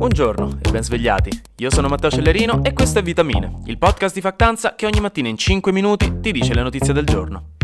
Buongiorno e ben svegliati. Io sono Matteo Cellerino e questo è Vitamine, il podcast di Factanza che ogni mattina in 5 minuti ti dice le notizie del giorno.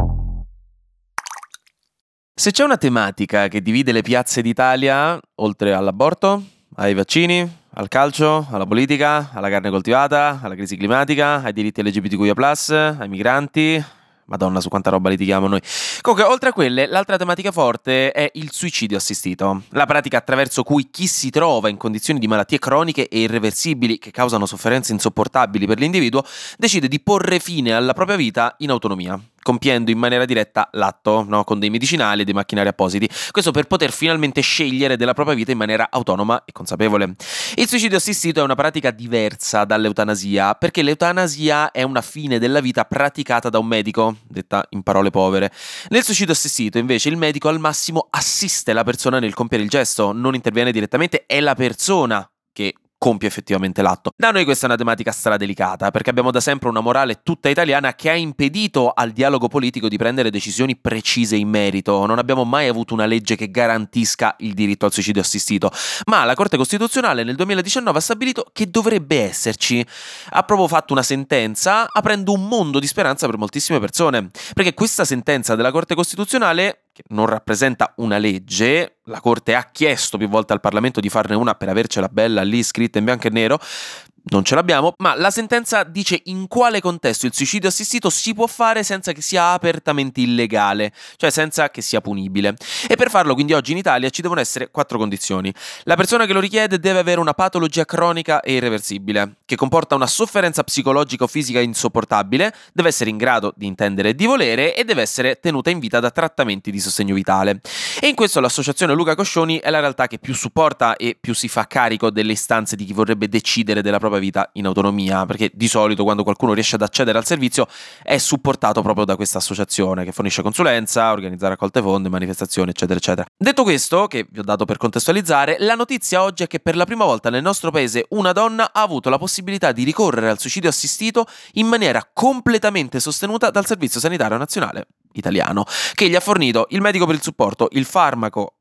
Se c'è una tematica che divide le piazze d'Italia, oltre all'aborto, ai vaccini, al calcio, alla politica, alla carne coltivata, alla crisi climatica, ai diritti LGBTQIA, ai migranti, Madonna, su quanta roba litighiamo noi. Comunque, oltre a quelle, l'altra tematica forte è il suicidio assistito, la pratica attraverso cui chi si trova in condizioni di malattie croniche e irreversibili che causano sofferenze insopportabili per l'individuo decide di porre fine alla propria vita in autonomia compiendo in maniera diretta l'atto, no? con dei medicinali e dei macchinari appositi. Questo per poter finalmente scegliere della propria vita in maniera autonoma e consapevole. Il suicidio assistito è una pratica diversa dall'eutanasia, perché l'eutanasia è una fine della vita praticata da un medico, detta in parole povere. Nel suicidio assistito, invece, il medico al massimo assiste la persona nel compiere il gesto, non interviene direttamente, è la persona che compie effettivamente l'atto. Da noi questa è una tematica stradelicata, perché abbiamo da sempre una morale tutta italiana che ha impedito al dialogo politico di prendere decisioni precise in merito. Non abbiamo mai avuto una legge che garantisca il diritto al suicidio assistito, ma la Corte Costituzionale nel 2019 ha stabilito che dovrebbe esserci. Ha proprio fatto una sentenza aprendo un mondo di speranza per moltissime persone, perché questa sentenza della Corte Costituzionale che non rappresenta una legge, la Corte ha chiesto più volte al Parlamento di farne una per avercela bella lì scritta in bianco e nero, non ce l'abbiamo, ma la sentenza dice in quale contesto il suicidio assistito si può fare senza che sia apertamente illegale, cioè senza che sia punibile. E per farlo quindi oggi in Italia ci devono essere quattro condizioni. La persona che lo richiede deve avere una patologia cronica e irreversibile, che comporta una sofferenza psicologica o fisica insopportabile, deve essere in grado di intendere e di volere e deve essere tenuta in vita da trattamenti di sostegno vitale. E in questo l'associazione Luca Coscioni è la realtà che più supporta e più si fa carico delle istanze di chi vorrebbe decidere della propria vita in autonomia, perché di solito quando qualcuno riesce ad accedere al servizio è supportato proprio da questa associazione che fornisce consulenza, organizza raccolte fondi, manifestazioni, eccetera, eccetera. Detto questo, che vi ho dato per contestualizzare, la notizia oggi è che per la prima volta nel nostro paese una donna ha avuto la possibilità di ricorrere al suicidio assistito in maniera completamente sostenuta dal Servizio Sanitario Nazionale italiano, che gli ha fornito il medico per il supporto, il farmaco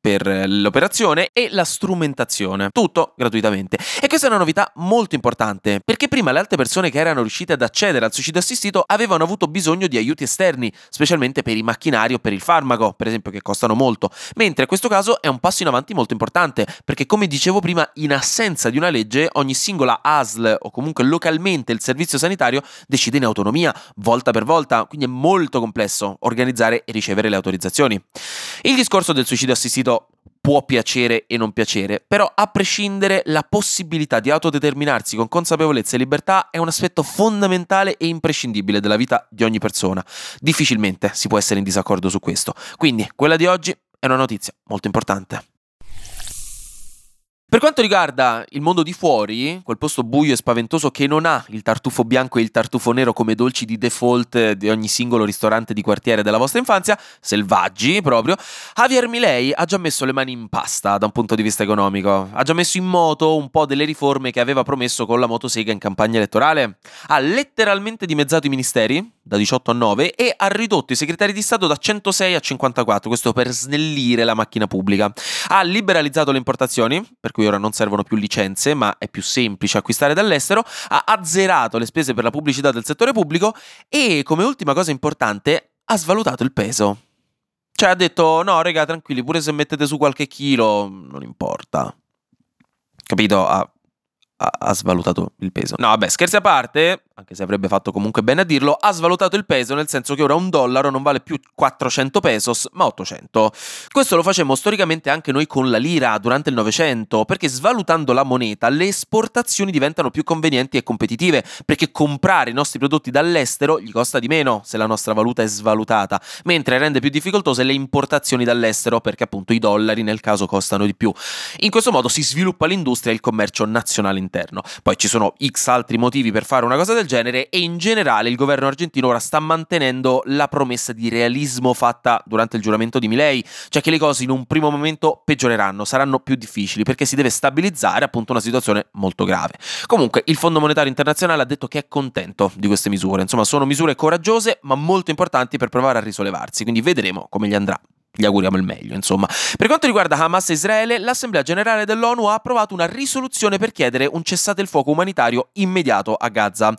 per l'operazione e la strumentazione. Tutto gratuitamente. E questa è una novità molto importante, perché prima le altre persone che erano riuscite ad accedere al suicidio assistito avevano avuto bisogno di aiuti esterni, specialmente per i macchinari o per il farmaco, per esempio, che costano molto. Mentre questo caso è un passo in avanti molto importante, perché come dicevo prima, in assenza di una legge, ogni singola ASL o comunque localmente il servizio sanitario decide in autonomia, volta per volta, quindi è molto complesso organizzare e ricevere le autorizzazioni. Il discorso del suicidio assistito può piacere e non piacere, però a prescindere la possibilità di autodeterminarsi con consapevolezza e libertà è un aspetto fondamentale e imprescindibile della vita di ogni persona. Difficilmente si può essere in disaccordo su questo. Quindi quella di oggi è una notizia molto importante. Per quanto riguarda il mondo di fuori, quel posto buio e spaventoso che non ha il tartufo bianco e il tartufo nero come dolci di default di ogni singolo ristorante di quartiere della vostra infanzia, selvaggi proprio, Javier Milei ha già messo le mani in pasta da un punto di vista economico. Ha già messo in moto un po' delle riforme che aveva promesso con la motosega in campagna elettorale. Ha letteralmente dimezzato i ministeri, da 18 a 9 e ha ridotto i segretari di Stato da 106 a 54, questo per snellire la macchina pubblica. Ha liberalizzato le importazioni, per cui ora non servono più licenze, ma è più semplice acquistare dall'estero, ha azzerato le spese per la pubblicità del settore pubblico e, come ultima cosa importante, ha svalutato il peso. Cioè ha detto, no, raga, tranquilli, pure se mettete su qualche chilo, non importa. Capito? Ha ha, svalutato il peso. No, vabbè, scherzi a parte, anche se avrebbe fatto comunque bene a dirlo, ha svalutato il peso nel senso che ora un dollaro non vale più 400 pesos, ma 800. Questo lo facemmo storicamente anche noi con la lira durante il Novecento, perché svalutando la moneta le esportazioni diventano più convenienti e competitive, perché comprare i nostri prodotti dall'estero gli costa di meno se la nostra valuta è svalutata, mentre rende più difficoltose le importazioni dall'estero, perché appunto i dollari nel caso costano di più. In questo modo si sviluppa l'industria e il commercio nazionale interno. Poi ci sono X altri motivi per fare una cosa del genere e in generale il governo argentino ora sta mantenendo la promessa di realismo fatta durante il giuramento di Milei, cioè che le cose in un primo momento peggioreranno, saranno più difficili perché si deve stabilizzare appunto una situazione molto grave. Comunque il Fondo Monetario Internazionale ha detto che è contento di queste misure, insomma sono misure coraggiose ma molto importanti per provare a risollevarsi, quindi vedremo come gli andrà gli auguriamo il meglio, insomma. Per quanto riguarda Hamas e Israele, l'Assemblea generale dell'ONU ha approvato una risoluzione per chiedere un cessate il fuoco umanitario immediato a Gaza.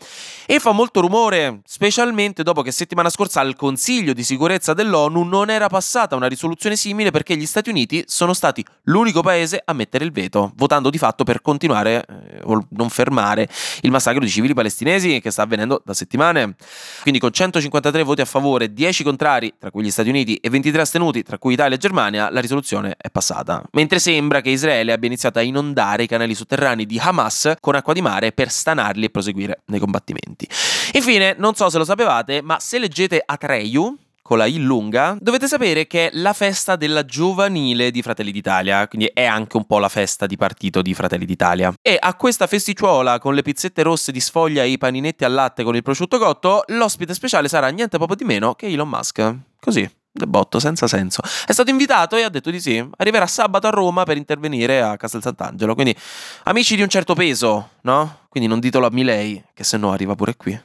E fa molto rumore, specialmente dopo che settimana scorsa al Consiglio di sicurezza dell'ONU non era passata una risoluzione simile perché gli Stati Uniti sono stati l'unico paese a mettere il veto, votando di fatto per continuare eh, o non fermare il massacro di civili palestinesi che sta avvenendo da settimane. Quindi con 153 voti a favore, 10 contrari, tra cui gli Stati Uniti, e 23 astenuti, tra cui Italia e Germania, la risoluzione è passata. Mentre sembra che Israele abbia iniziato a inondare i canali sotterranei di Hamas con acqua di mare per stanarli e proseguire nei combattimenti. Infine, non so se lo sapevate, ma se leggete Atreyu, con la I lunga, dovete sapere che è la festa della giovanile di Fratelli d'Italia, quindi è anche un po' la festa di partito di Fratelli d'Italia. E a questa festicciuola con le pizzette rosse di sfoglia e i paninetti al latte con il prosciutto cotto, l'ospite speciale sarà niente proprio di meno che Elon Musk. Così, Botto, senza senso. È stato invitato e ha detto di sì. Arriverà sabato a Roma per intervenire a Castel Sant'Angelo. Quindi, amici di un certo peso, no? Quindi non ditelo a Milei, che se no arriva pure qui.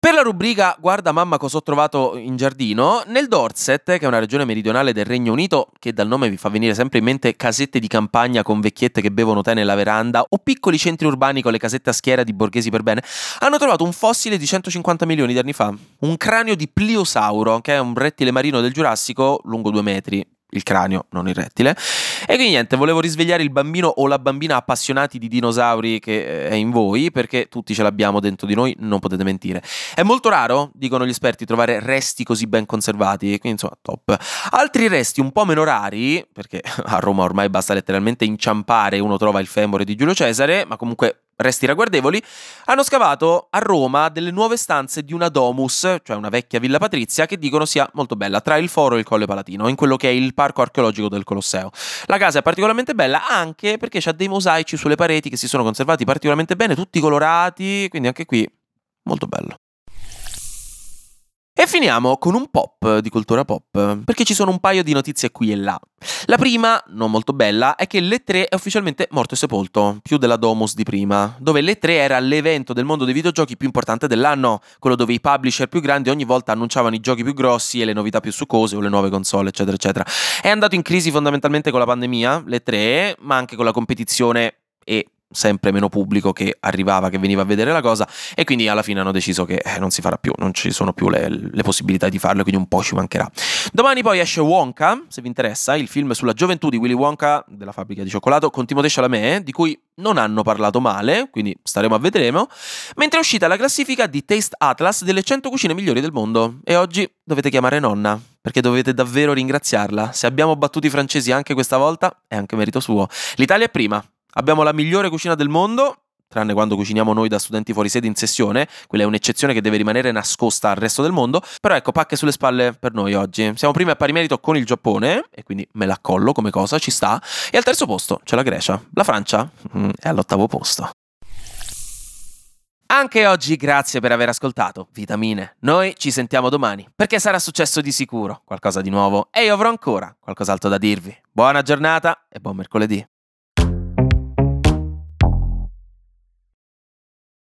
Per la rubrica Guarda mamma cosa ho trovato in giardino, nel Dorset, che è una regione meridionale del Regno Unito, che dal nome vi fa venire sempre in mente casette di campagna con vecchiette che bevono tè nella veranda, o piccoli centri urbani con le casette a schiera di borghesi per bene, hanno trovato un fossile di 150 milioni di anni fa, un cranio di pliosauro, che è un rettile marino del Giurassico lungo due metri, il cranio, non il rettile. E quindi niente, volevo risvegliare il bambino o la bambina appassionati di dinosauri che eh, è in voi, perché tutti ce l'abbiamo dentro di noi, non potete mentire. È molto raro, dicono gli esperti, trovare resti così ben conservati, quindi insomma, top. Altri resti un po' meno rari, perché a Roma ormai basta letteralmente inciampare uno trova il femore di Giulio Cesare, ma comunque resti ragguardevoli, hanno scavato a Roma delle nuove stanze di una domus, cioè una vecchia villa patrizia, che dicono sia molto bella, tra il Foro e il Colle Palatino, in quello che è il parco archeologico del Colosseo. La casa è particolarmente bella anche perché c'ha dei mosaici sulle pareti che si sono conservati particolarmente bene, tutti colorati, quindi anche qui molto bello. E finiamo con un pop di cultura pop, perché ci sono un paio di notizie qui e là. La prima, non molto bella, è che l'E3 è ufficialmente morto e sepolto, più della Domus di prima, dove l'E3 era l'evento del mondo dei videogiochi più importante dell'anno, quello dove i publisher più grandi ogni volta annunciavano i giochi più grossi e le novità più succose o le nuove console, eccetera, eccetera. È andato in crisi fondamentalmente con la pandemia, l'E3, ma anche con la competizione e sempre meno pubblico che arrivava, che veniva a vedere la cosa e quindi alla fine hanno deciso che eh, non si farà più, non ci sono più le, le, possibilità di farlo, quindi un po' ci mancherà. Domani poi esce Wonka, se vi interessa, il film sulla gioventù di Willy Wonka della fabbrica di cioccolato con Timothée Chalamet, di cui non hanno parlato male, quindi staremo a vedremo, mentre è uscita la classifica di Taste Atlas delle 100 cucine migliori del mondo e oggi dovete chiamare nonna perché dovete davvero ringraziarla. Se abbiamo battuto i francesi anche questa volta è anche merito suo. L'Italia è prima, Abbiamo la migliore cucina del mondo, tranne quando cuciniamo noi da studenti fuori sede in sessione, quella è un'eccezione che deve rimanere nascosta al resto del mondo, però ecco, pacche sulle spalle per noi oggi. Siamo primi a pari merito con il Giappone, e quindi me la collo come cosa, ci sta, e al terzo posto c'è la Grecia. La Francia mm, è all'ottavo posto. Anche oggi grazie per aver ascoltato Vitamine. Noi ci sentiamo domani, perché sarà successo di sicuro qualcosa di nuovo e io avrò ancora qualcos'altro da dirvi. Buona giornata e buon mercoledì.